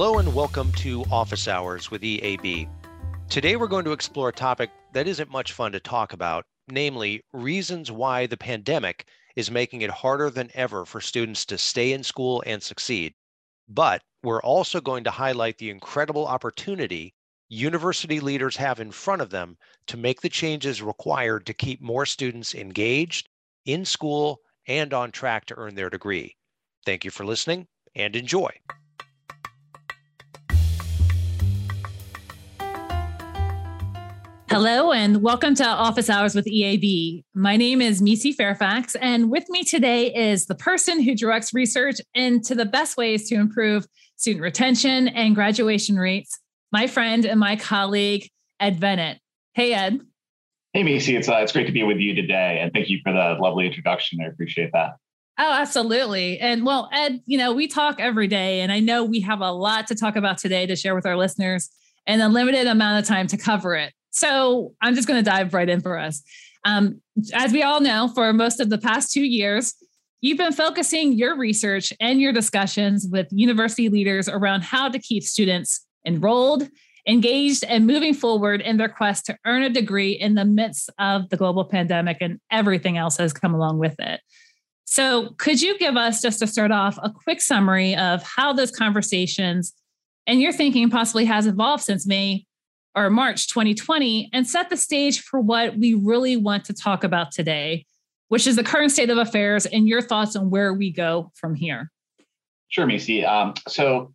Hello and welcome to Office Hours with EAB. Today we're going to explore a topic that isn't much fun to talk about, namely reasons why the pandemic is making it harder than ever for students to stay in school and succeed. But we're also going to highlight the incredible opportunity university leaders have in front of them to make the changes required to keep more students engaged, in school, and on track to earn their degree. Thank you for listening and enjoy. Hello and welcome to Office Hours with EAB. My name is Misi Fairfax, and with me today is the person who directs research into the best ways to improve student retention and graduation rates, my friend and my colleague, Ed Venit. Hey, Ed. Hey, Misi. It's, uh, it's great to be with you today, and thank you for the lovely introduction. I appreciate that. Oh, absolutely. And well, Ed, you know, we talk every day, and I know we have a lot to talk about today to share with our listeners and a limited amount of time to cover it. So I'm just going to dive right in for us. Um, as we all know, for most of the past two years, you've been focusing your research and your discussions with university leaders around how to keep students enrolled, engaged, and moving forward in their quest to earn a degree in the midst of the global pandemic and everything else has come along with it. So, could you give us, just to start off, a quick summary of how those conversations and your thinking possibly has evolved since May or March 2020 and set the stage for what we really want to talk about today, which is the current state of affairs and your thoughts on where we go from here. Sure, Macy. Um, so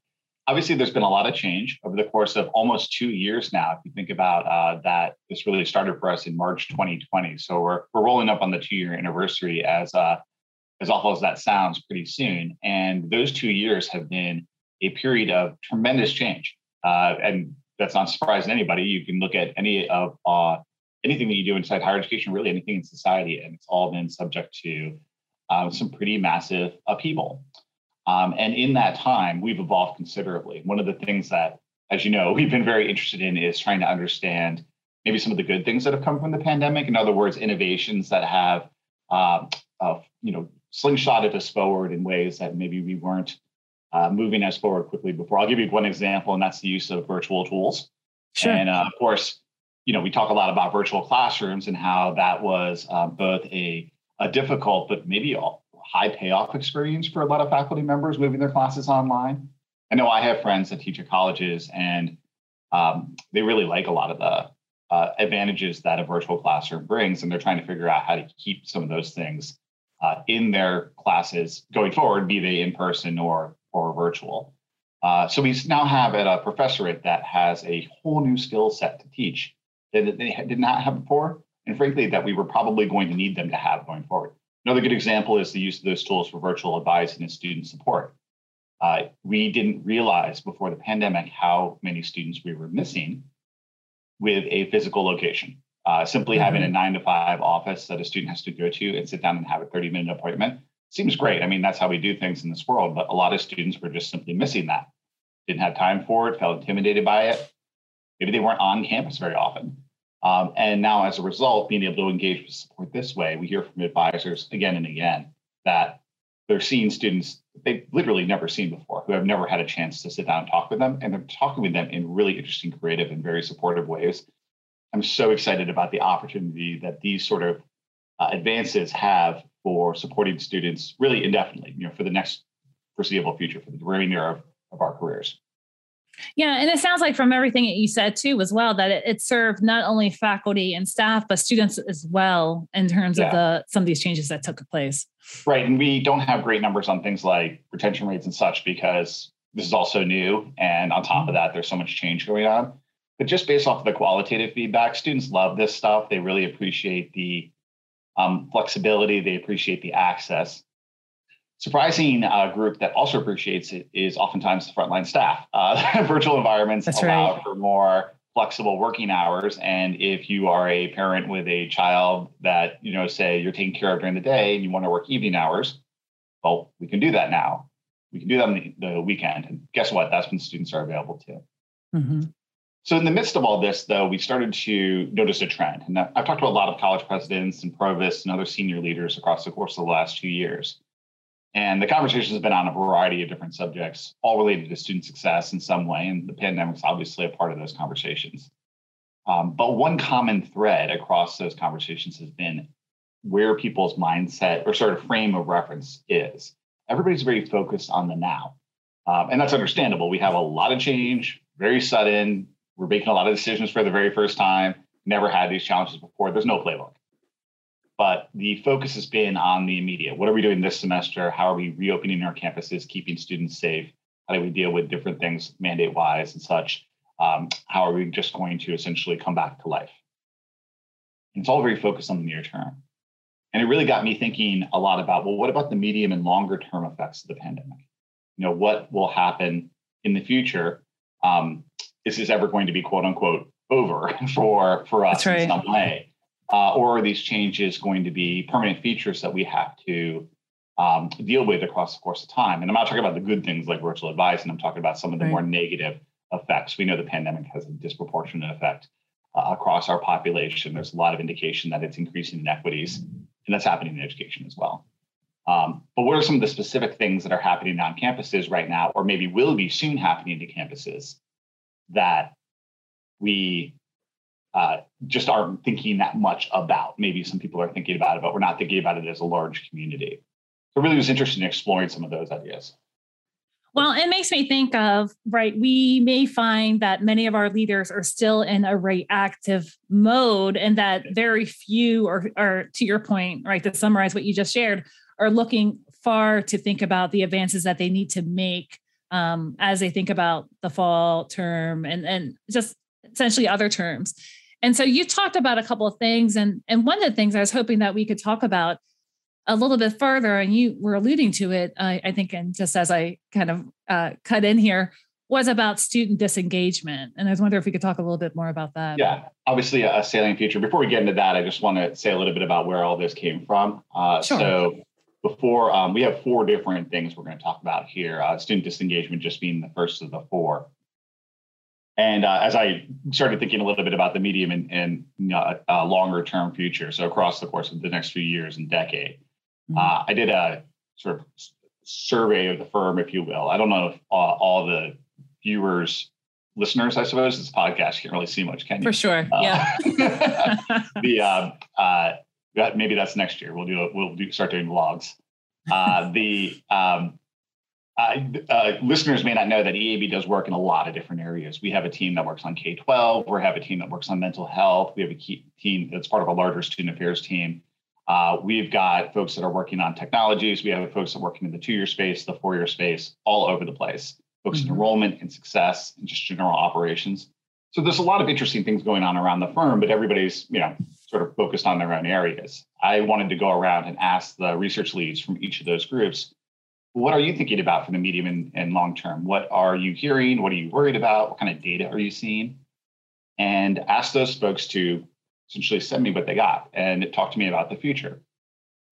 obviously there's been a lot of change over the course of almost two years now. If you think about uh, that, this really started for us in March 2020. So we're, we're rolling up on the two year anniversary as, uh, as awful as that sounds pretty soon. And those two years have been a period of tremendous change. Uh, and that's not surprising anybody. You can look at any of uh, anything that you do inside higher education, really anything in society, and it's all been subject to um, some pretty massive upheaval. Um, and in that time, we've evolved considerably. One of the things that, as you know, we've been very interested in is trying to understand maybe some of the good things that have come from the pandemic. In other words, innovations that have, uh, uh, you know, slingshotted us forward in ways that maybe we weren't uh, moving us forward quickly before. I'll give you one example, and that's the use of virtual tools. Sure. And uh, of course, you know, we talk a lot about virtual classrooms and how that was uh, both a, a difficult but maybe a high payoff experience for a lot of faculty members moving their classes online. I know I have friends that teach at colleges, and um, they really like a lot of the uh, advantages that a virtual classroom brings, and they're trying to figure out how to keep some of those things uh, in their classes going forward, be they in person or or virtual. Uh, so we now have a professorate that has a whole new skill set to teach that they did not have before, and frankly, that we were probably going to need them to have going forward. Another good example is the use of those tools for virtual advising and student support. Uh, we didn't realize before the pandemic how many students we were missing with a physical location. Uh, simply mm-hmm. having a nine to five office that a student has to go to and sit down and have a 30 minute appointment seems great. I mean, that's how we do things in this world, but a lot of students were just simply missing that. Didn't have time for it, felt intimidated by it. Maybe they weren't on campus very often. Um, and now, as a result, being able to engage with support this way, we hear from advisors again and again that they're seeing students they've literally never seen before, who have never had a chance to sit down and talk with them. And they're talking with them in really interesting, creative, and very supportive ways. I'm so excited about the opportunity that these sort of uh, advances have for supporting students really indefinitely, you know, for the next foreseeable future, for the remainder of, of our careers. Yeah, and it sounds like from everything that you said too, as well, that it, it served not only faculty and staff, but students as well in terms yeah. of the some of these changes that took place. Right, and we don't have great numbers on things like retention rates and such because this is also new, and on top of that, there's so much change going on. But just based off of the qualitative feedback, students love this stuff. They really appreciate the um, flexibility. They appreciate the access. Surprising uh, group that also appreciates it is oftentimes the frontline staff. Uh, virtual environments That's allow right. for more flexible working hours, and if you are a parent with a child that you know, say you're taking care of during the day and you want to work evening hours, well, we can do that now. We can do that on the, the weekend, and guess what? That's when students are available too. Mm-hmm. So, in the midst of all this, though, we started to notice a trend. And I've talked to a lot of college presidents and provosts and other senior leaders across the course of the last two years. And the conversation has been on a variety of different subjects, all related to student success in some way. And the pandemic is obviously a part of those conversations. Um, but one common thread across those conversations has been where people's mindset or sort of frame of reference is. Everybody's very focused on the now. Um, and that's understandable. We have a lot of change, very sudden. We're making a lot of decisions for the very first time. Never had these challenges before. There's no playbook. But the focus has been on the immediate. What are we doing this semester? How are we reopening our campuses, keeping students safe? How do we deal with different things mandate wise and such? Um, how are we just going to essentially come back to life? And it's all very focused on the near term. And it really got me thinking a lot about well, what about the medium and longer term effects of the pandemic? You know, what will happen in the future? Um, is this ever going to be quote unquote over for for us right. in some way? Uh, or are these changes going to be permanent features that we have to um, deal with across the course of time? And I'm not talking about the good things like virtual advice, and I'm talking about some of the right. more negative effects. We know the pandemic has a disproportionate effect uh, across our population. There's a lot of indication that it's increasing inequities, and that's happening in education as well. Um, but what are some of the specific things that are happening on campuses right now, or maybe will be soon happening to campuses that we uh, just aren't thinking that much about? Maybe some people are thinking about it, but we're not thinking about it as a large community. So, really was interested in exploring some of those ideas. Well, it makes me think of, right, we may find that many of our leaders are still in a reactive mode and that very few, or, or to your point, right, to summarize what you just shared, are looking far to think about the advances that they need to make um, as they think about the fall term and and just essentially other terms. And so you talked about a couple of things, and and one of the things I was hoping that we could talk about a little bit further, and you were alluding to it, I, I think, and just as I kind of uh, cut in here, was about student disengagement. And I was wondering if we could talk a little bit more about that. Yeah, obviously a salient feature. Before we get into that, I just want to say a little bit about where all this came from. Uh, sure. So before um, we have four different things we're going to talk about here uh, student disengagement just being the first of the four. And uh, as i started thinking a little bit about the medium and, and uh, uh longer term future so across the course of the next few years and decade mm-hmm. Uh, i did a sort of survey of the firm if you will. I don't know if uh, all the viewers listeners i suppose this podcast can't really see much can you? For sure yeah. The maybe that's next year. We'll do it. We'll do start doing vlogs. Uh, the um, uh, listeners may not know that EAB does work in a lot of different areas. We have a team that works on K 12. We have a team that works on mental health. We have a key team that's part of a larger student affairs team. Uh, we've got folks that are working on technologies. We have folks that are working in the two year space, the four year space, all over the place. Folks mm-hmm. in enrollment and success and just general operations. So there's a lot of interesting things going on around the firm, but everybody's, you know, sort of focused on their own areas. I wanted to go around and ask the research leads from each of those groups, what are you thinking about for the medium and, and long term? What are you hearing? What are you worried about? What kind of data are you seeing? And ask those folks to essentially send me what they got and talk to me about the future.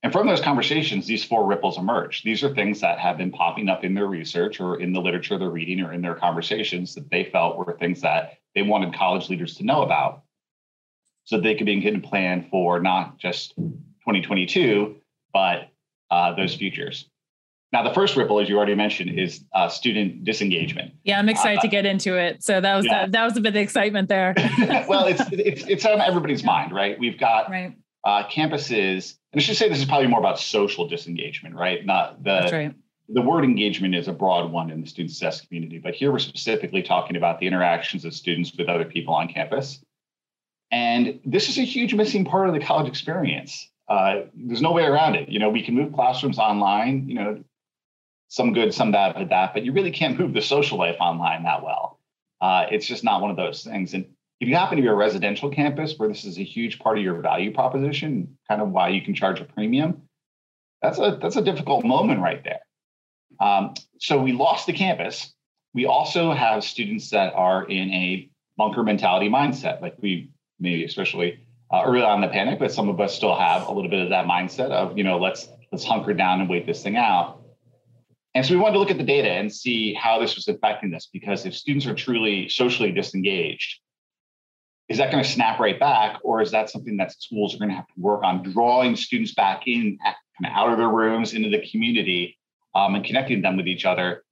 And from those conversations, these four ripples emerge. These are things that have been popping up in their research or in the literature they're reading or in their conversations that they felt were things that they wanted college leaders to know about so they could begin to plan for not just 2022, but uh, those futures. Now, the first ripple, as you already mentioned, is uh, student disengagement. Yeah, I'm excited uh, to get into it. So that was yeah. that, that was a bit of excitement there. well, it's it's it's on everybody's mind, right? We've got right. Uh, campuses, and I should say this is probably more about social disengagement, right? Not the That's right the word engagement is a broad one in the student success community, but here we're specifically talking about the interactions of students with other people on campus. And this is a huge missing part of the college experience. Uh, there's no way around it. You know, we can move classrooms online, you know, some good, some bad with that, but you really can't move the social life online that well. Uh, it's just not one of those things. And if you happen to be a residential campus where this is a huge part of your value proposition, kind of why you can charge a premium, that's a that's a difficult moment right there. Um, so we lost the campus. We also have students that are in a bunker mentality mindset, like we maybe especially uh, early on in the panic, but some of us still have a little bit of that mindset of you know let's let's hunker down and wait this thing out. And so we wanted to look at the data and see how this was affecting this, because if students are truly socially disengaged, is that going to snap right back, or is that something that schools are going to have to work on drawing students back in, kind of out of their rooms into the community um, and connecting them with each other,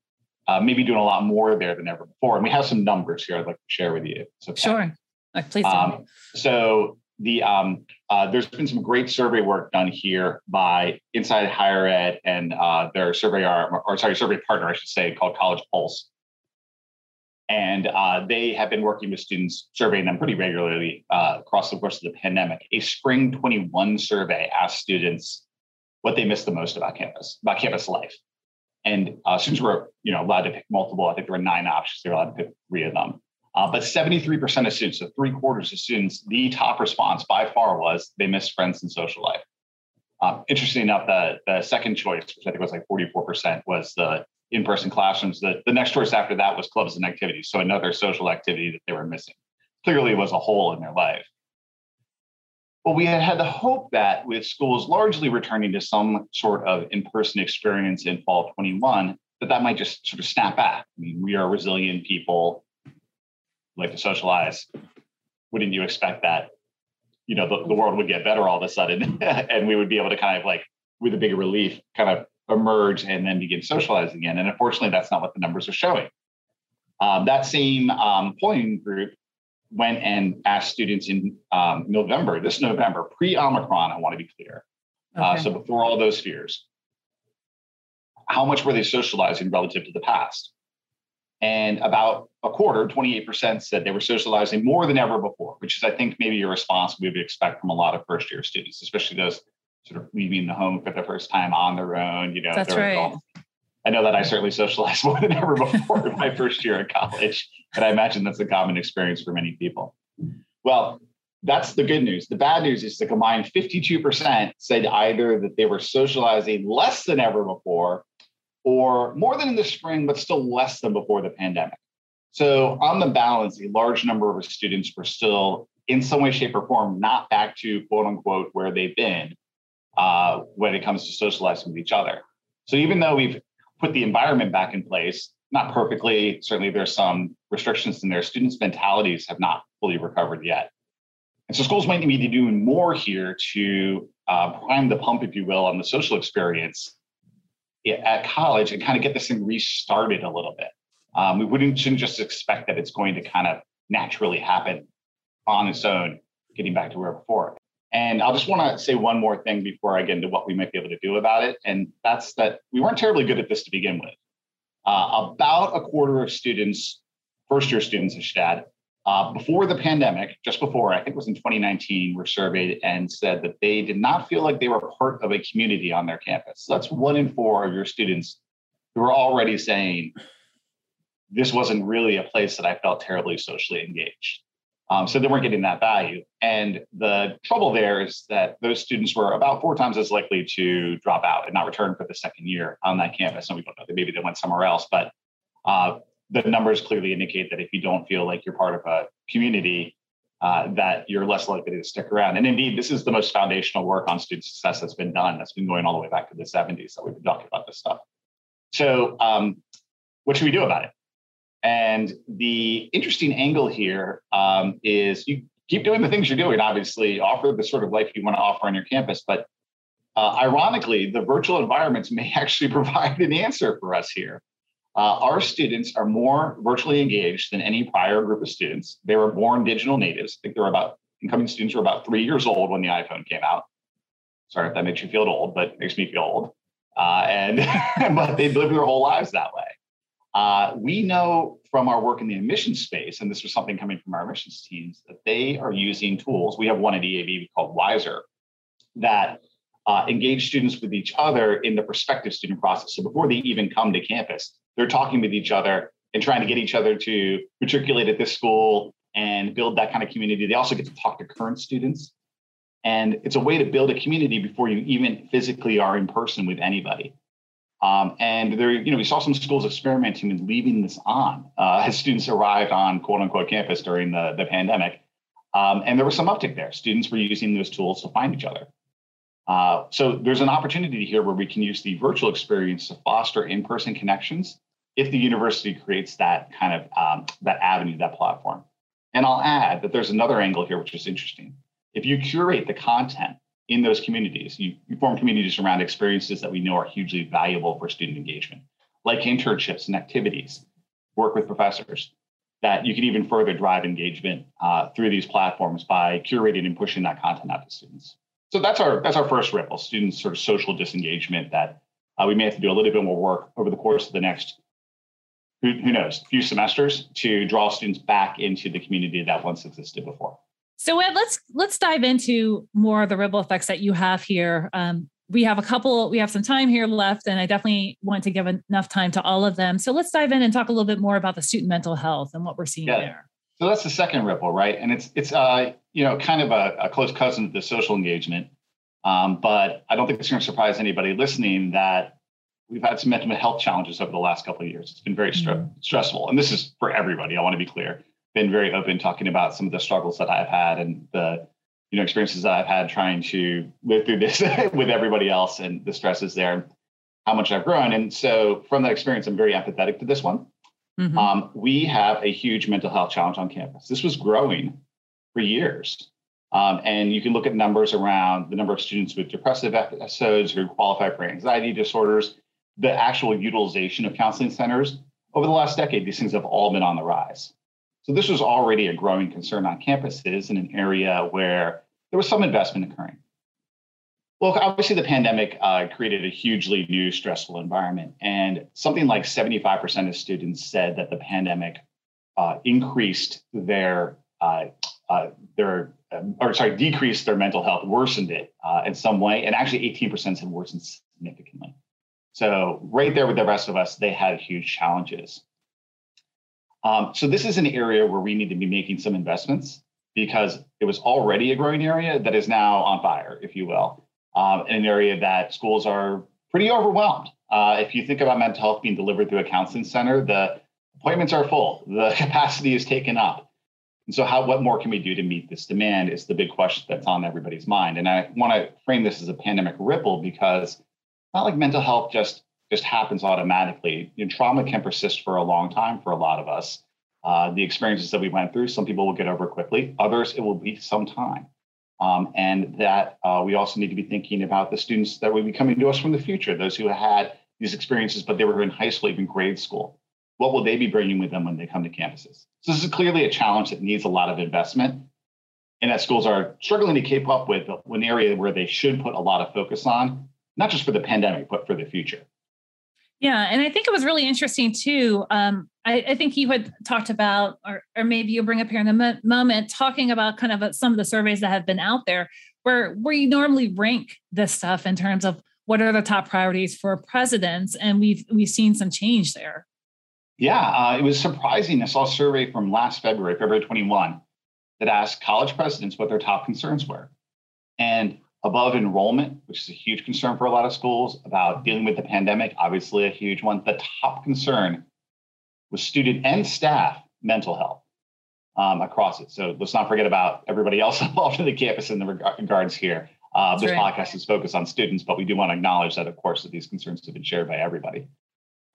uh, maybe doing a lot more there than ever before. And we have some numbers here I'd like to share with you. So, sure. Please. Um, so the um, uh, there's been some great survey work done here by Inside Higher Ed and uh, their survey arm, or sorry, survey partner, I should say, called College Pulse. And uh, they have been working with students, surveying them pretty regularly uh, across the course of the pandemic. A spring 21 survey asked students what they missed the most about campus, about campus life. And uh, students were, you know, allowed to pick multiple. I think there were nine options. They were allowed to pick three of them. Uh, but 73% of students, so three quarters of students, the top response by far was they missed friends and social life. Um, interesting enough, the, the second choice, which I think was like 44%, was the in-person classrooms. The, the next choice after that was clubs and activities. So another social activity that they were missing. Clearly was a hole in their life. Well, we had had the hope that with schools largely returning to some sort of in-person experience in fall 21, that that might just sort of snap back. I mean, we are resilient people like to socialize, wouldn't you expect that, you know, the, the world would get better all of a sudden and we would be able to kind of like, with a bigger relief, kind of emerge and then begin socializing again. And unfortunately, that's not what the numbers are showing. Um, that same um, polling group went and asked students in um, November, this November, pre Omicron, I want to be clear. Uh, okay. Uh, so before all those fears, how much were they socializing relative to the past? And about a quarter, 28%, said they were socializing more than ever before, which is, I think, maybe a response we would expect from a lot of first year students, especially those sort of leaving the home for the first time on their own. You know, that's right. Adults. I know that I certainly socialized more than ever before in my first year at college, and I imagine that's a common experience for many people. Well, that's the good news. The bad news is the combined 52% said either that they were socializing less than ever before or more than in the spring, but still less than before the pandemic. So, on the balance, a large number of students were still, in some way, shape, or form, not back to quote unquote where they've been uh, when it comes to socializing with each other. So, even though we've put the environment back in place, not perfectly, certainly there's some restrictions in there, students' mentalities have not fully recovered yet. And so, schools might need to be doing more here to uh, prime the pump, if you will, on the social experience at college and kind of get this thing restarted a little bit. Um, we wouldn't shouldn't just expect that it's going to kind of naturally happen on its own, getting back to where before. And I'll just want to say one more thing before I get into what we might be able to do about it. And that's that we weren't terribly good at this to begin with. Uh, about a quarter of students, first year students, should add, uh, before the pandemic, just before, I think it was in 2019, were surveyed and said that they did not feel like they were part of a community on their campus. So that's one in four of your students who are already saying, this wasn't really a place that I felt terribly socially engaged. Um, so they weren't getting that value. And the trouble there is that those students were about four times as likely to drop out and not return for the second year on that campus. And we don't know, maybe they went somewhere else, but uh, the numbers clearly indicate that if you don't feel like you're part of a community, uh, that you're less likely to stick around. And indeed, this is the most foundational work on student success that's been done. That's been going all the way back to the 70s that we've been talking about this stuff. So, um, what should we do about it? And the interesting angle here um, is you keep doing the things you're doing, obviously, offer the sort of life you want to offer on your campus. But uh, ironically, the virtual environments may actually provide an answer for us here. Uh, our students are more virtually engaged than any prior group of students. They were born digital natives. I think they were about incoming students were about three years old when the iPhone came out. Sorry if that makes you feel old, but makes me feel old. Uh, and but they've lived their whole lives that way. Uh, we know from our work in the admissions space, and this was something coming from our admissions teams, that they are using tools. We have one at EAB called Wisr that uh, engage students with each other in the prospective student process. So before they even come to campus, they're talking with each other and trying to get each other to matriculate at this school and build that kind of community. They also get to talk to current students. And it's a way to build a community before you even physically are in person with anybody. Um, and there, you know, we saw some schools experimenting with leaving this on uh, as students arrived on quote unquote campus during the, the pandemic. Um, and there was some uptick there. Students were using those tools to find each other. Uh, so there's an opportunity here where we can use the virtual experience to foster in-person connections if the university creates that kind of um, that avenue, that platform. And I'll add that there's another angle here which is interesting. If you curate the content in those communities. You, you form communities around experiences that we know are hugely valuable for student engagement, like internships and activities, work with professors, that you can even further drive engagement uh, through these platforms by curating and pushing that content out to students. So that's our that's our first ripple, students sort of social disengagement that uh, we may have to do a little bit more work over the course of the next who, who knows few semesters to draw students back into the community that once existed before. So Ed, let's let's dive into more of the ripple effects that you have here. Um, we have a couple, we have some time here left, and I definitely want to give enough time to all of them. So let's dive in and talk a little bit more about the student mental health and what we're seeing yeah. there. So that's the second ripple, right? And it's it's uh you know kind of a, a close cousin to the social engagement, um, but I don't think it's going to surprise anybody listening that we've had some mental health challenges over the last couple of years. It's been very mm-hmm. stressful, and this is for everybody. I want to be clear. Been very open talking about some of the struggles that I've had and the you know experiences that I've had trying to live through this with everybody else and the stresses there, how much I've grown. And so from that experience, I'm very empathetic to this one. Mm-hmm. Um, we have a huge mental health challenge on campus. This was growing for years. Um, and you can look at numbers around the number of students with depressive episodes who qualify for anxiety disorders, the actual utilization of counseling centers. Over the last decade, these things have all been on the rise. So this was already a growing concern on campuses in an area where there was some investment occurring. Well, obviously, the pandemic uh, created a hugely new stressful environment, and something like 75% of students said that the pandemic uh, increased their uh, uh their um, or sorry decreased their mental health, worsened it uh, in some way, and actually 18% said worsened significantly. So right there with the rest of us, they had huge challenges. Um, so this is an area where we need to be making some investments because it was already a growing area that is now on fire, if you will, um, in an area that schools are pretty overwhelmed. Uh, if you think about mental health being delivered through a counseling center, the appointments are full, the capacity is taken up. And so, how what more can we do to meet this demand is the big question that's on everybody's mind. And I want to frame this as a pandemic ripple because it's not like mental health just just happens automatically. You know, trauma can persist for a long time for a lot of us. Uh, the experiences that we went through, some people will get over quickly, others it will be some time. Um, and that uh, we also need to be thinking about the students that will be coming to us from the future, those who had these experiences, but they were in high school, even grade school. What will they be bringing with them when they come to campuses? So this is clearly a challenge that needs a lot of investment and that schools are struggling to keep up with an area where they should put a lot of focus on, not just for the pandemic, but for the future. Yeah, and I think it was really interesting too. Um, I, I, think you had talked about, or, or maybe you'll bring up here in a mo- moment, talking about kind of some of the surveys that have been out there, where where you normally rank this stuff in terms of what are the top priorities for presidents, and we've we've seen some change there. Yeah, uh, it was surprising. I saw a survey from last February, February 21, that asked college presidents what their top concerns were, and above enrollment, which is a huge concern for a lot of schools, about dealing with the pandemic, obviously a huge one. The top concern was student and staff mental health um, across it. So let's not forget about everybody else involved in the campus in the regards here. Uh, this right. podcast is focused on students, but we do want to acknowledge that, of course, that these concerns have been shared by everybody.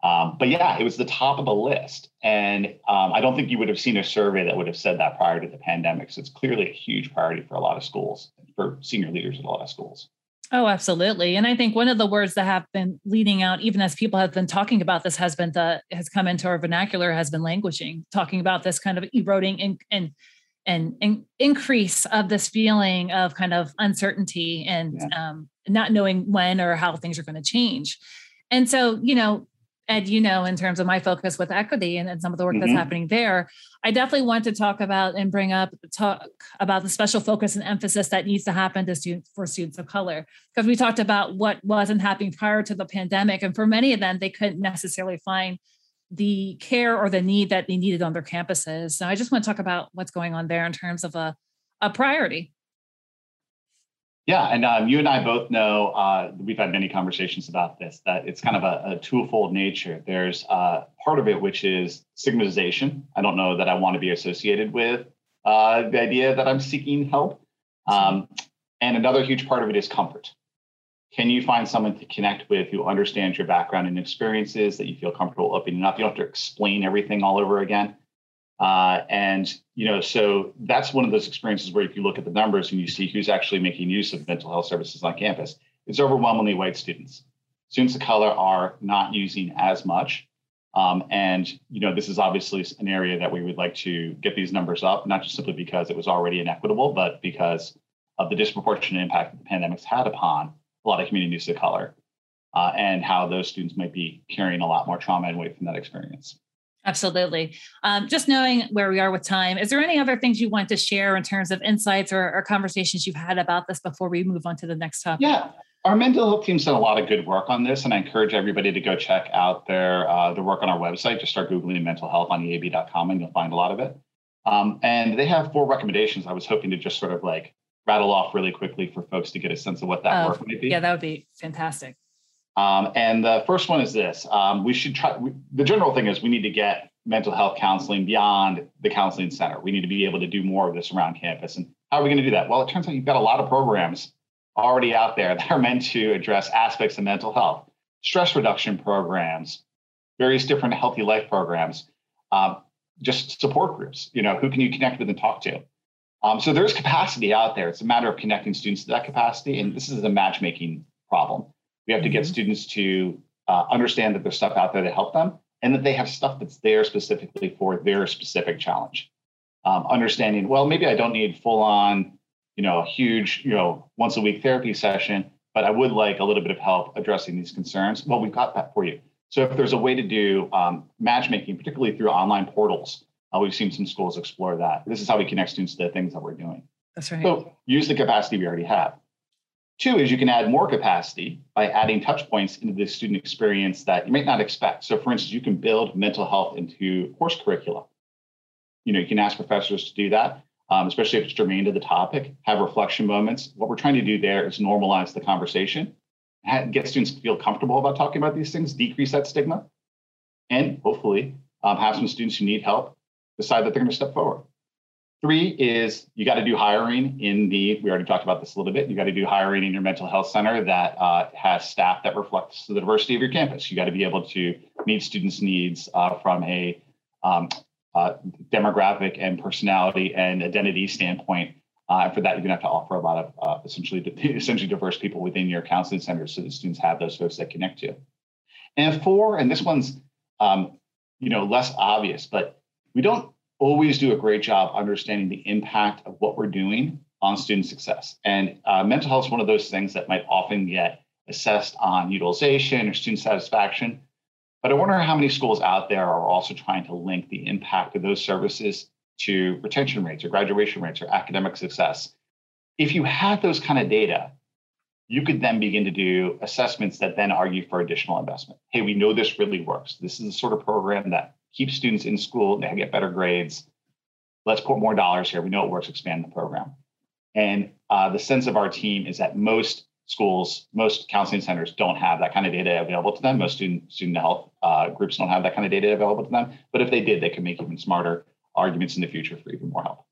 Um, but yeah, it was the top of the list. And um, I don't think you would have seen a survey that would have said that prior to the pandemic. So it's clearly a huge priority for a lot of schools, for senior leaders at a lot of schools. Oh, absolutely. And I think one of the words that have been leading out, even as people have been talking about this, has been the has come into our vernacular, has been languishing, talking about this kind of eroding and and and, increase of this feeling of kind of uncertainty and yeah. um, not knowing when or how things are going to change. And so, you know, Ed, you know, in terms of my focus with equity and, and some of the work mm-hmm. that's happening there, I definitely want to talk about and bring up talk about the special focus and emphasis that needs to happen to students for students of color. Because we talked about what wasn't happening prior to the pandemic, and for many of them, they couldn't necessarily find the care or the need that they needed on their campuses. So I just want to talk about what's going on there in terms of a, a priority. Yeah, and um, you and I both know uh, we've had many conversations about this. That it's kind of a, a twofold nature. There's uh, part of it which is stigmatization. I don't know that I want to be associated with uh, the idea that I'm seeking help. Um, and another huge part of it is comfort. Can you find someone to connect with who understands your background and experiences that you feel comfortable opening up? You don't have to explain everything all over again. Uh, and you know, so that's one of those experiences where if you look at the numbers and you see who's actually making use of mental health services on campus, it's overwhelmingly white students. Students of color are not using as much. Um, and you know, this is obviously an area that we would like to get these numbers up, not just simply because it was already inequitable, but because of the disproportionate impact that the pandemic's had upon a lot of communities of color, uh, and how those students might be carrying a lot more trauma and weight from that experience. Absolutely. Um, just knowing where we are with time, is there any other things you want to share in terms of insights or, or, conversations you've had about this before we move on to the next topic? Yeah, our mental health team's done a lot of good work on this, and I encourage everybody to go check out their uh, their work on our website. Just start googling mental health on eab.com, and you'll find a lot of it. Um, and they have four recommendations. I was hoping to just sort of like rattle off really quickly for folks to get a sense of what that oh, work might be. Yeah, that would be fantastic. Um, and the first one is this: um, we should try. We, the general thing is we need to get mental health counseling beyond the counseling center. We need to be able to do more of this around campus. And how are we going to do that? Well, it turns out you've got a lot of programs already out there that are meant to address aspects of mental health, stress reduction programs, various different healthy life programs, um, just support groups. You know, who can you connect with and talk to? Um, so there's capacity out there. It's a matter of connecting students to that capacity, and this is a matchmaking problem. We have to get mm-hmm. students to uh, understand that there's stuff out there to help them and that they have stuff that's there specifically for their specific challenge. Um, understanding, well, maybe I don't need full on, you know, a huge, you know, once a week therapy session, but I would like a little bit of help addressing these concerns. Well, we've got that for you. So if there's a way to do um, matchmaking, particularly through online portals, uh, we've seen some schools explore that. This is how we connect students to the things that we're doing. That's right. So use the capacity we already have. Two is you can add more capacity by adding touch points into the student experience that you might not expect. So, for instance, you can build mental health into course curricula. You know, you can ask professors to do that, um, especially if it's germane to the topic. Have reflection moments. What we're trying to do there is normalize the conversation, get students to feel comfortable about talking about these things, decrease that stigma, and hopefully um, have some students who need help decide that they're going to step forward. Three is you got to do hiring in the, we already talked about this a little bit, you got to do hiring in your mental health center that uh, has staff that reflects the diversity of your campus. You got to be able to meet students' needs uh, from a um, uh, demographic and personality and identity standpoint. Uh, and for that, you're going to have to offer a lot of uh, essentially essentially diverse people within your counseling centers so that students have those folks that connect to. And four, and this one's um, you know less obvious, but we don't always do a great job understanding the impact of what we're doing on student success. And uh, mental health is one of those things that might often get assessed on utilization or student satisfaction. But I wonder how many schools out there are also trying to link the impact of those services to retention rates or graduation rates or academic success. If you had those kind of data, you could then begin to do assessments that then argue for additional investment. Hey, we know this really works. This is the sort of program that keep students in school, they get better grades. Let's put more dollars here. We know it works, expand the program. And uh, the sense of our team is that most schools, most counseling centers don't have that kind of data available to them. Most student student health uh, groups don't have that kind of data available to them. But if they did, they could make even smarter arguments in the future for even more help.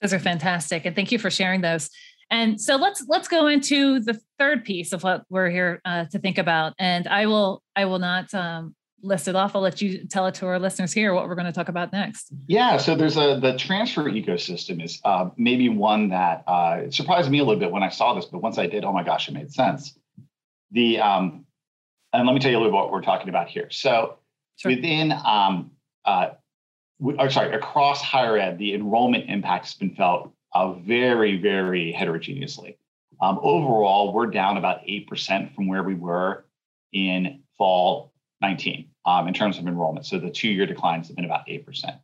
Those are fantastic, and thank you for sharing those. And so let's let's go into the third piece of what we're here uh, to think about. And I will I will not um, list it off. I'll let you tell it to our listeners here what we're going to talk about next. Yeah, so there's a the transfer ecosystem is uh, maybe one that uh, surprised me a little bit when I saw this, but once I did, oh my gosh, it made sense. The um, and let me tell you a little bit what we're talking about here. So sure. within um, uh, or sorry, across higher ed, the enrollment impact has been felt uh, very, very heterogeneously. Um, overall, we're down about 8% from where we were in fall 19 um, in terms of enrollment. So the two year declines have been about 8%.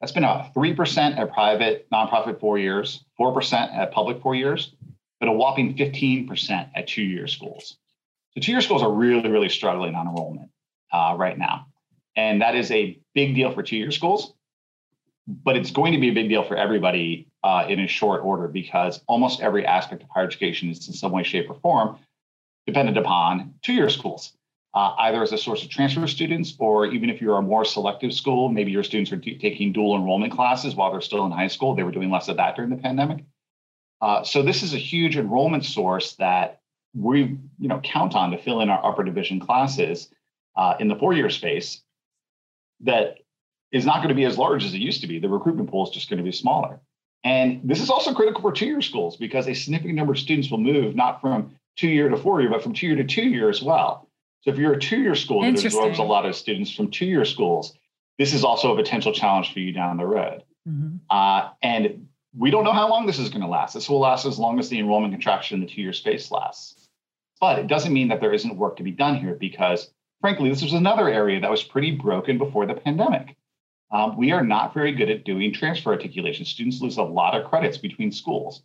That's been about 3% at private nonprofit four years, 4% at public four years, but a whopping 15% at two year schools. So two year schools are really, really struggling on enrollment uh, right now. And that is a big deal for two year schools, but it's going to be a big deal for everybody uh, in a short order because almost every aspect of higher education is in some way, shape, or form dependent upon two year schools uh, either as a source of transfer students or even if you're a more selective school, maybe your students are d- taking dual enrollment classes while they're still in high school. They were doing less of that during the pandemic. Uh, so this is a huge enrollment source that we you know count on to fill in our upper division classes uh, in the four-year space that is not going to be as large as it used to be. The recruitment pool is just going to be smaller. And this is also critical for two year schools because a significant number of students will move not from two year to four year, but from two year to two year as well. So if you're a two year school that absorbs a lot of students from two year schools, this is also a potential challenge for you down the road. Mm-hmm. Uh, and we don't know how long this is going to last. This will last as long as the enrollment contraction in the two year space lasts. But it doesn't mean that there isn't work to be done here because, frankly, this was another area that was pretty broken before the pandemic. Um, we are not very good at doing transfer articulation. Students lose a lot of credits between schools.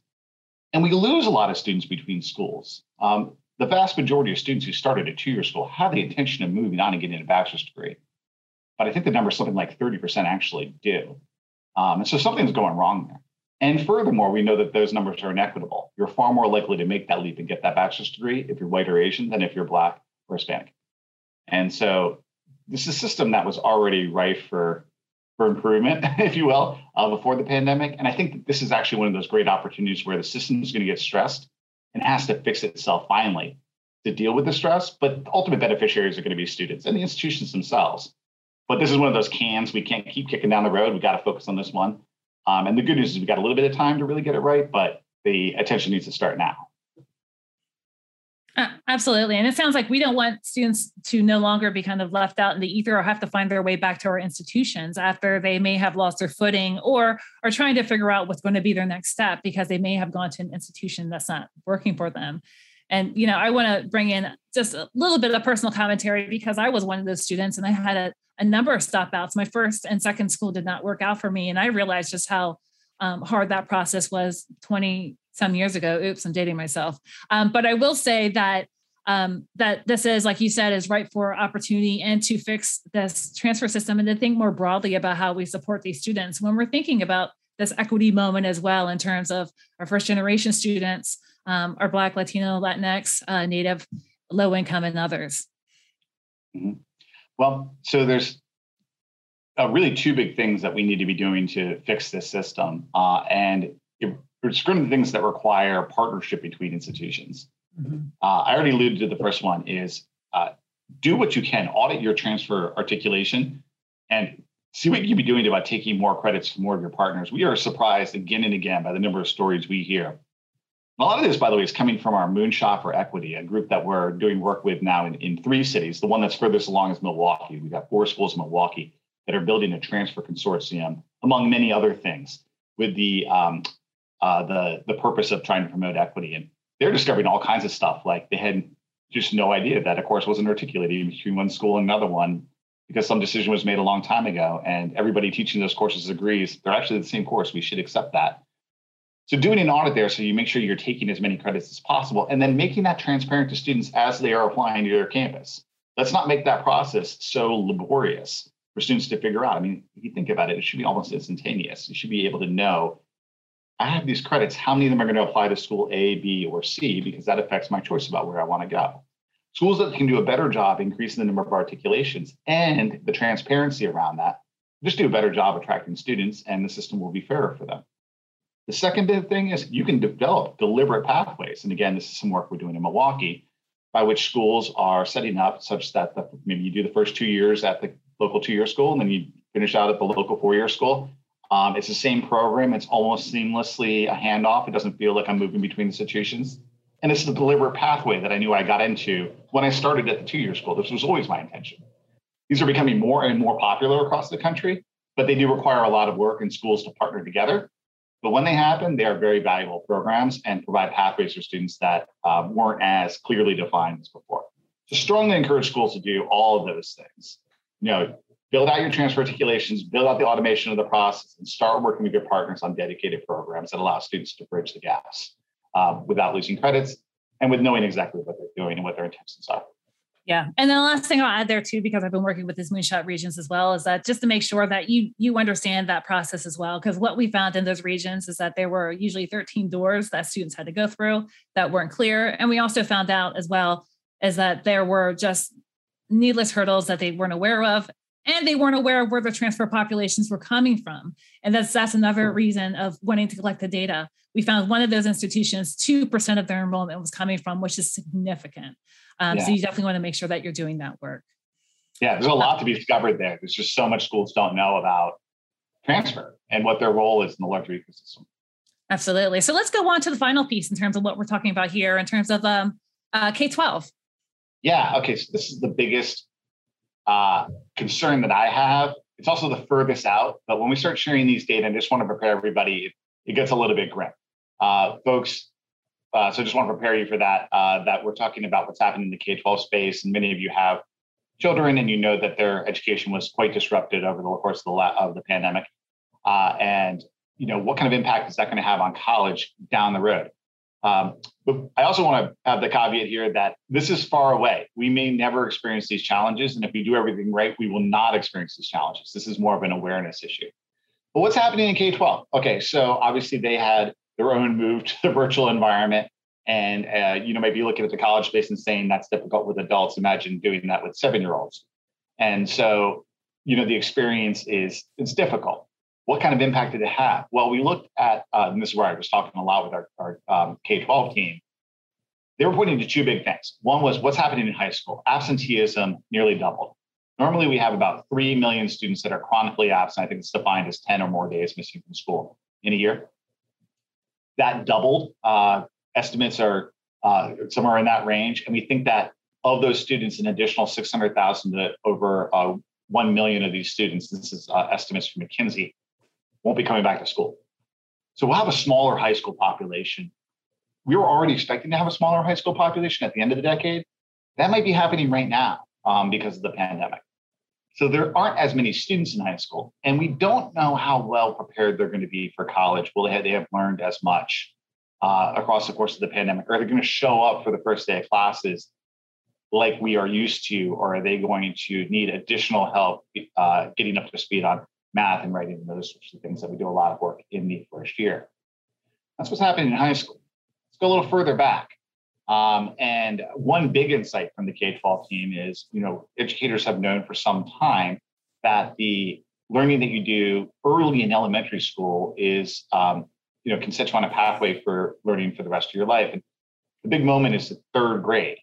And we lose a lot of students between schools. Um, the vast majority of students who started a two year school have the intention of moving on and getting a bachelor's degree. But I think the number is something like 30% actually do. Um, and so something's going wrong there. And furthermore, we know that those numbers are inequitable. You're far more likely to make that leap and get that bachelor's degree if you're white or Asian than if you're Black or Hispanic. And so this is a system that was already rife for for improvement, if you will, uh, before the pandemic. And I think that this is actually one of those great opportunities where the system is going to get stressed and has to fix itself finally to deal with the stress. But the ultimate beneficiaries are going to be students and the institutions themselves. But this is one of those cans we can't keep kicking down the road. We got to focus on this one. Um, and the good news is we got a little bit of time to really get it right, but the attention needs to start now. Uh, absolutely. And it sounds like we don't want students to no longer be kind of left out in the ether or have to find their way back to our institutions after they may have lost their footing or are trying to figure out what's going to be their next step because they may have gone to an institution that's not working for them. And, you know, I want to bring in just a little bit of personal commentary because I was one of those students and I had a, a number of stop outs. My first and second school did not work out for me. And I realized just how um, hard that process was 20 some years ago. Oops, I'm dating myself. Um, but I will say that um, that this is, like you said, is right for opportunity and to fix this transfer system and to think more broadly about how we support these students when we're thinking about this equity moment as well in terms of our first generation students, um, our Black, Latino, Latinx, uh, Native, low income, and others. Mm-hmm. Well, so there's uh, really two big things that we need to be doing to fix this system. Uh, and it, it's one of the things that require partnership between institutions. Mm-hmm. Uh, I already alluded to the first one is uh, do what you can, audit your transfer articulation, and see what you can be doing about taking more credits from more of your partners. We are surprised again and again by the number of stories we hear. A lot of this, by the way, is coming from our Moonshot for Equity, a group that we're doing work with now in, in three cities. The one that's furthest along is Milwaukee. We've got four schools in Milwaukee that are building a transfer consortium, among many other things, with the um, uh, the the purpose of trying to promote equity. And they're discovering all kinds of stuff. Like they had just no idea that a course wasn't articulated between one school and another one because some decision was made a long time ago, and everybody teaching those courses agrees they're actually the same course. We should accept that. So doing an audit there, so you make sure you're taking as many credits as possible, and then making that transparent to students as they are applying to their campus. Let's not make that process so laborious for students to figure out. I mean, if you think about it, it should be almost instantaneous. You should be able to know I have these credits. How many of them are going to apply to school A, B, or C? Because that affects my choice about where I want to go. Schools that can do a better job increasing the number of articulations and the transparency around that just do a better job attracting students, and the system will be fairer for them. The second big thing is you can develop deliberate pathways. And again, this is some work we're doing in Milwaukee, by which schools are setting up such that the, maybe you do the first two years at the local two year school and then you finish out at the local four year school. Um, it's the same program. It's almost seamlessly a handoff. It doesn't feel like I'm moving between institutions. And it's the deliberate pathway that I knew I got into when I started at the two year school. This was always my intention. These are becoming more and more popular across the country, but they do require a lot of work and schools to partner together. But when they happen, they are very valuable programs and provide pathways for students that uh, weren't as clearly defined as before. So strongly encourage schools to do all of those things. You know, build out your transfer articulations, build out the automation of the process, and start working with your partners on dedicated programs that allow students to bridge the gaps uh, without losing credits and with knowing exactly what they're doing and what their intentions are. Yeah. And then the last thing I'll add there too, because I've been working with these moonshot regions as well, is that just to make sure that you you understand that process as well. Because what we found in those regions is that there were usually 13 doors that students had to go through that weren't clear. And we also found out as well is that there were just needless hurdles that they weren't aware of and they weren't aware of where the transfer populations were coming from and that's that's another reason of wanting to collect the data we found one of those institutions 2% of their enrollment was coming from which is significant um, yeah. so you definitely want to make sure that you're doing that work Yeah, there's a lot to be discovered there. There's just so much schools don't know about transfer and what their role is in the larger ecosystem. Absolutely. So let's go on to the final piece in terms of what we're talking about here in terms of um, uh, K 12. Yeah. Okay. So this is the biggest uh, concern that I have. It's also the furthest out. But when we start sharing these data, I just want to prepare everybody, it, it gets a little bit grim. Uh, folks, uh, so just want to prepare you for that, uh, that we're talking about what's happening in the K 12 space. And many of you have children and you know that their education was quite disrupted over the course of the, of the pandemic. Uh, and you know what kind of impact is that going to have on college down the road? Um, but I also want to have the caveat here that this is far away. We may never experience these challenges. And if we do everything right, we will not experience these challenges. This is more of an awareness issue. But what's happening in K 12? Okay, so obviously they had their own move to the virtual environment. And uh, you know, maybe looking at the college space and saying that's difficult with adults. Imagine doing that with seven-year-olds. And so, you know, the experience is it's difficult what kind of impact did it have? Well, we looked at, uh, and this is where I was talking a lot with our, our um, K 12 team. They were pointing to two big things. One was what's happening in high school. Absenteeism nearly doubled. Normally, we have about 3 million students that are chronically absent. I think it's defined as 10 or more days missing from school in a year. That doubled. Uh, estimates are uh, somewhere in that range. And we think that of those students, an additional 600,000 to over uh, 1 million of these students, this is uh, estimates from McKinsey, won't be coming back to school. So we'll have a smaller high school population. We were already expecting to have a smaller high school population at the end of the decade. That might be happening right now um, because of the pandemic. So there aren't as many students in high school, and we don't know how well prepared they're going to be for college. Will they have, learned as much uh, across the course of the pandemic? Are they going to show up for the first day of classes like we are used to, or are they going to need additional help uh, getting up to speed on math and writing and those sorts of things that we do a lot of work in the first year. That's what's happening in high school. Let's go a little further back. Um, and one big insight from the K-12 team is, you know, educators have known for some time that the learning that you do early in elementary school is, um, you know, can set you on a pathway for learning for the rest of your life. And the big moment is the third grade.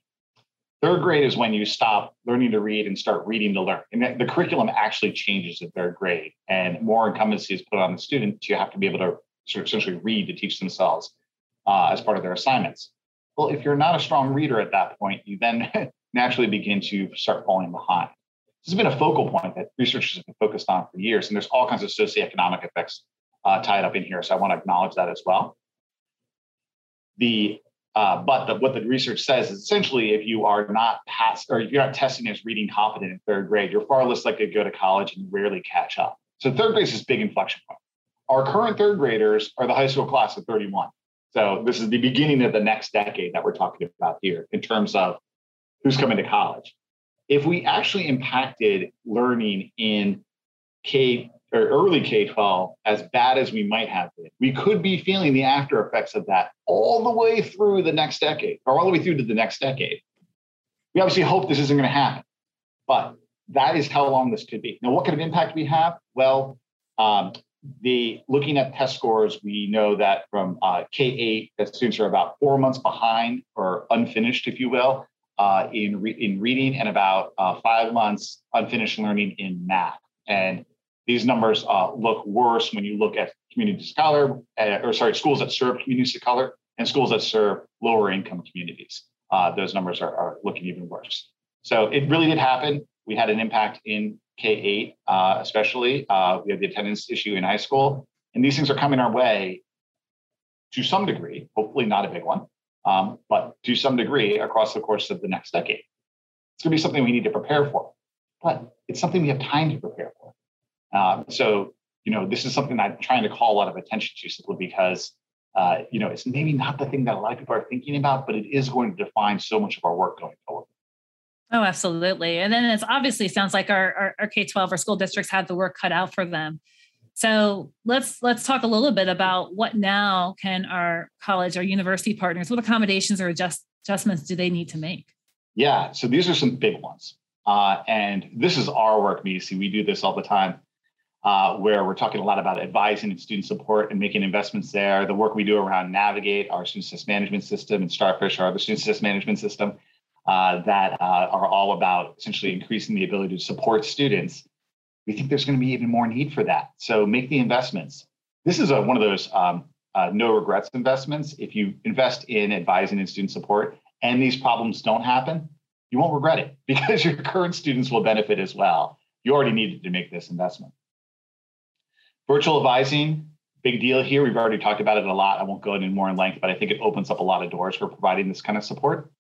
Third grade is when you stop learning to read and start reading to learn. And the curriculum actually changes at third grade, and more incumbency is put on the student You have to be able to sort of essentially read to teach themselves uh, as part of their assignments. Well, if you're not a strong reader at that point, you then naturally begin to start falling behind. This has been a focal point that researchers have been focused on for years, and there's all kinds of socioeconomic effects uh, tied up in here. So I want to acknowledge that as well. The uh, but the, what the research says is essentially if you are not passed or if you're not testing as reading competent in third grade, you're far less likely to go to college and rarely catch up. So third grade is this big inflection point. Our current third graders are the high school class of 31. So this is the beginning of the next decade that we're talking about here in terms of who's coming to college. If we actually impacted learning in K or early K 12 as bad as we might have been, we could be feeling the after effects of that all the way through the next decade or all the way through to the next decade. We obviously hope this isn't going to happen, but that is how long this could be. Now, what kind of impact we have? Well, um, the looking at test scores, we know that from uh, K8, that students are about four months behind or unfinished, if you will, uh, in re- in reading, and about uh, five months unfinished learning in math. And these numbers uh, look worse when you look at communities of color, uh, or sorry, schools that serve communities of color and schools that serve lower income communities. Uh, those numbers are, are, looking even worse. So it really did happen. We had an impact in K 8, uh, especially. Uh, we had the attendance issue in high school. And these things are coming our way to some degree, hopefully not a big one, um, but to some degree across the course of the next decade. It's going to be something we need to prepare for, but it's something we have time to prepare for. Um, so, you know, this is something I'm trying to call a lot of attention to simply because, uh, you know, it's maybe not the thing that a lot of people are thinking about, but it is going to define so much of our work going forward. Oh, absolutely. And then it's obviously sounds like our, our, our K-12 or school districts have the work cut out for them. So let's let's talk a little bit about what now can our college or university partners, what accommodations or adjust, adjustments do they need to make? Yeah, so these are some big ones. Uh, and this is our work, MEDC. We do this all the time uh, where we're talking a lot about advising and student support and making investments there. The work we do around Navigate, our student success management system, and Starfish, our other student success management system. uh, that uh, are all about essentially increasing the ability to support students, we think there's going to be even more need for that. So make the investments. This is a, one of those um, uh, no regrets investments. If you invest in advising and student support and these problems don't happen, you won't regret it because your current students will benefit as well. You already needed to make this investment. Virtual advising, big deal here. We've already talked about it a lot. I won't go into more in length, but I think it opens up a lot of doors for providing this kind of support.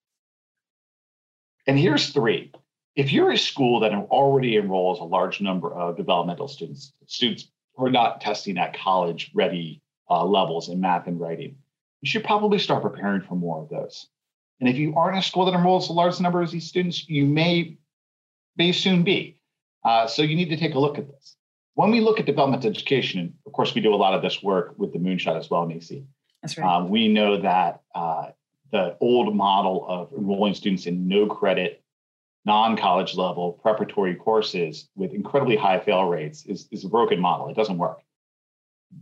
And here's three. If you're a school that already enrolls a large number of developmental students, students who are not testing at college ready uh, levels in math and writing, you should probably start preparing for more of those. And if you aren't a school that enrolls a large number of these students, you may, may soon be. Uh, so you need to take a look at this. When we look at development education, of course, we do a lot of this work with the moonshot as well, Macy. That's right. Um, we know that uh, the old model of enrolling students in no credit, non college level preparatory courses with incredibly high fail rates is, is a broken model. It doesn't work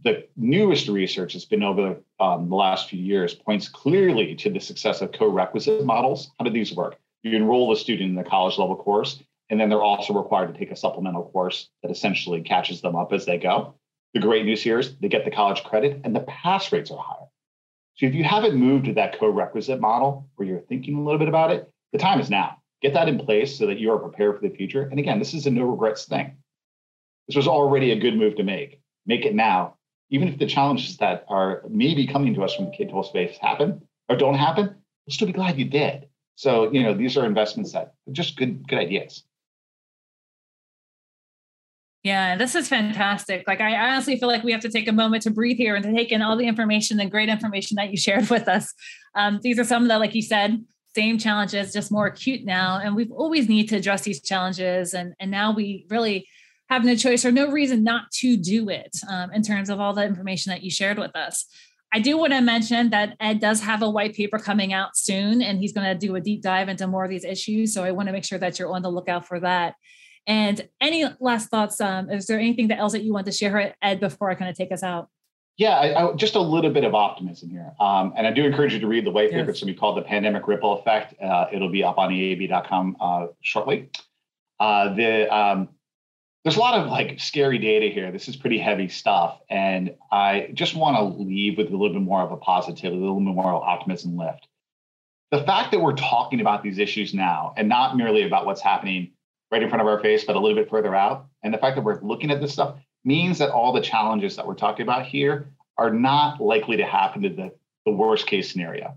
the newest research that's been over um, the last few years points clearly to the success of co-requisite models. How do these work? You enroll the student in the college level course, and then they're also required to take a supplemental course that essentially catches them up as they go. The great news here is they get the college credit and the pass rates are higher. So if you haven't moved to that co-requisite model where you're thinking a little bit about it, the time is now. Get that in place so that you are prepared for the future. And again, this is a no regrets thing. This was already a good move to make. Make it now even if the challenges that are maybe coming to us from the K-12 space happen or don't happen, we'll still be glad you did. So, you know, these are investments that are just good, good ideas. Yeah, this is fantastic. Like, I honestly feel like we have to take a moment to breathe here and to take in all the information and great information that you shared with us. Um, these are some of the, like you said, same challenges, just more acute now. And we've always need to address these challenges. And, and now we really have no choice or no reason not to do it um, in terms of all the information that you shared with us. I do want to mention that Ed does have a white paper coming out soon, and he's going to do a deep dive into more of these issues. So I want to make sure that you're on the lookout for that. And any last thoughts? Um, is there anything else that you want to share, Ed, before I kind of take us out? Yeah, I, I, just a little bit of optimism here. Um, and I do encourage you to read the white paper. Yes. It's going to be called The Pandemic Ripple Effect. Uh, it'll be up on EAB.com uh, shortly. Uh, the um, there's a lot of like scary data here. This is pretty heavy stuff. And I just want to leave with a little bit more of a positivity, a little bit more of optimism lift. The fact that we're talking about these issues now and not merely about what's happening right in front of our face, but a little bit further out, and the fact that we're looking at this stuff means that all the challenges that we're talking about here are not likely to happen to the, the worst case scenario.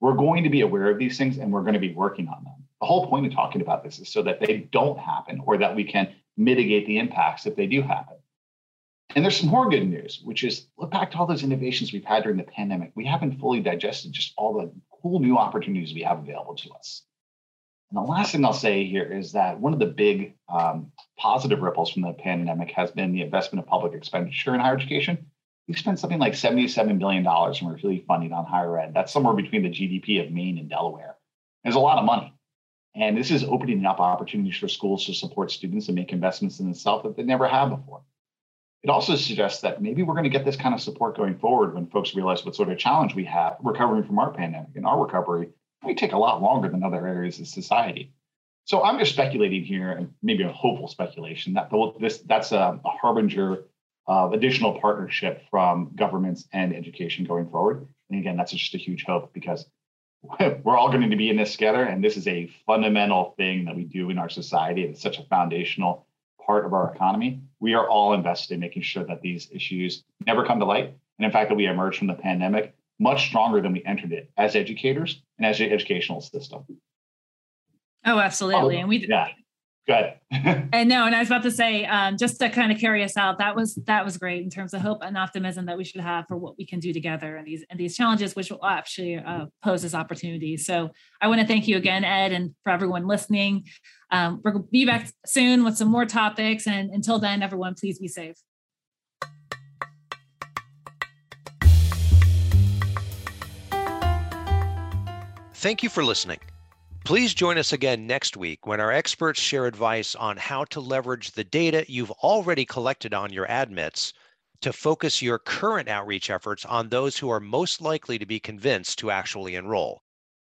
We're going to be aware of these things and we're going to be working on them. The whole point of talking about this is so that they don't happen or that we can mitigate the impacts if they do happen. And there's some more good news, which is look back to all those innovations we've had during the pandemic. We haven't fully digested just all the cool new opportunities we have available to us. And the last thing I'll say here is that one of the big um, positive ripples from the pandemic has been the investment of public expenditure in higher education. We've spent something like $77 billion we're really funding on higher ed. That's somewhere between the GDP of Maine and Delaware. There's a lot of money. And this is opening up opportunities for schools to support students and make investments in themselves that they never have before. It also suggests that maybe we're going to get this kind of support going forward when folks realize what sort of challenge we have recovering from our pandemic. And our recovery may take a lot longer than other areas of society. So I'm just speculating here, and maybe a hopeful speculation that this that's a, a harbinger of additional partnership from governments and education going forward. And again, that's just a huge hope because we're all going to be in this together. And this is a fundamental thing that we do in our society. It's such a foundational part of our economy. We are all invested in making sure that these issues never come to light. And in fact, that we emerge from the pandemic much stronger than we entered it as educators and as the educational system. Oh, absolutely. Oh, and we did. yeah. Good. and no, and I was about to say, um, just to kind of carry us out, that was that was great in terms of hope and optimism that we should have for what we can do together and these and these challenges, which will actually uh, pose as opportunities. So I want to thank you again, Ed, and for everyone listening. Um, to be back soon with some more topics, and until then, everyone, please be safe. Thank you for listening. Please join us again next week when our experts share advice on how to leverage the data you've already collected on your admits to focus your current outreach efforts on those who are most likely to be convinced to actually enroll.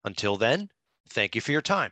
Until then, Thank you for your time.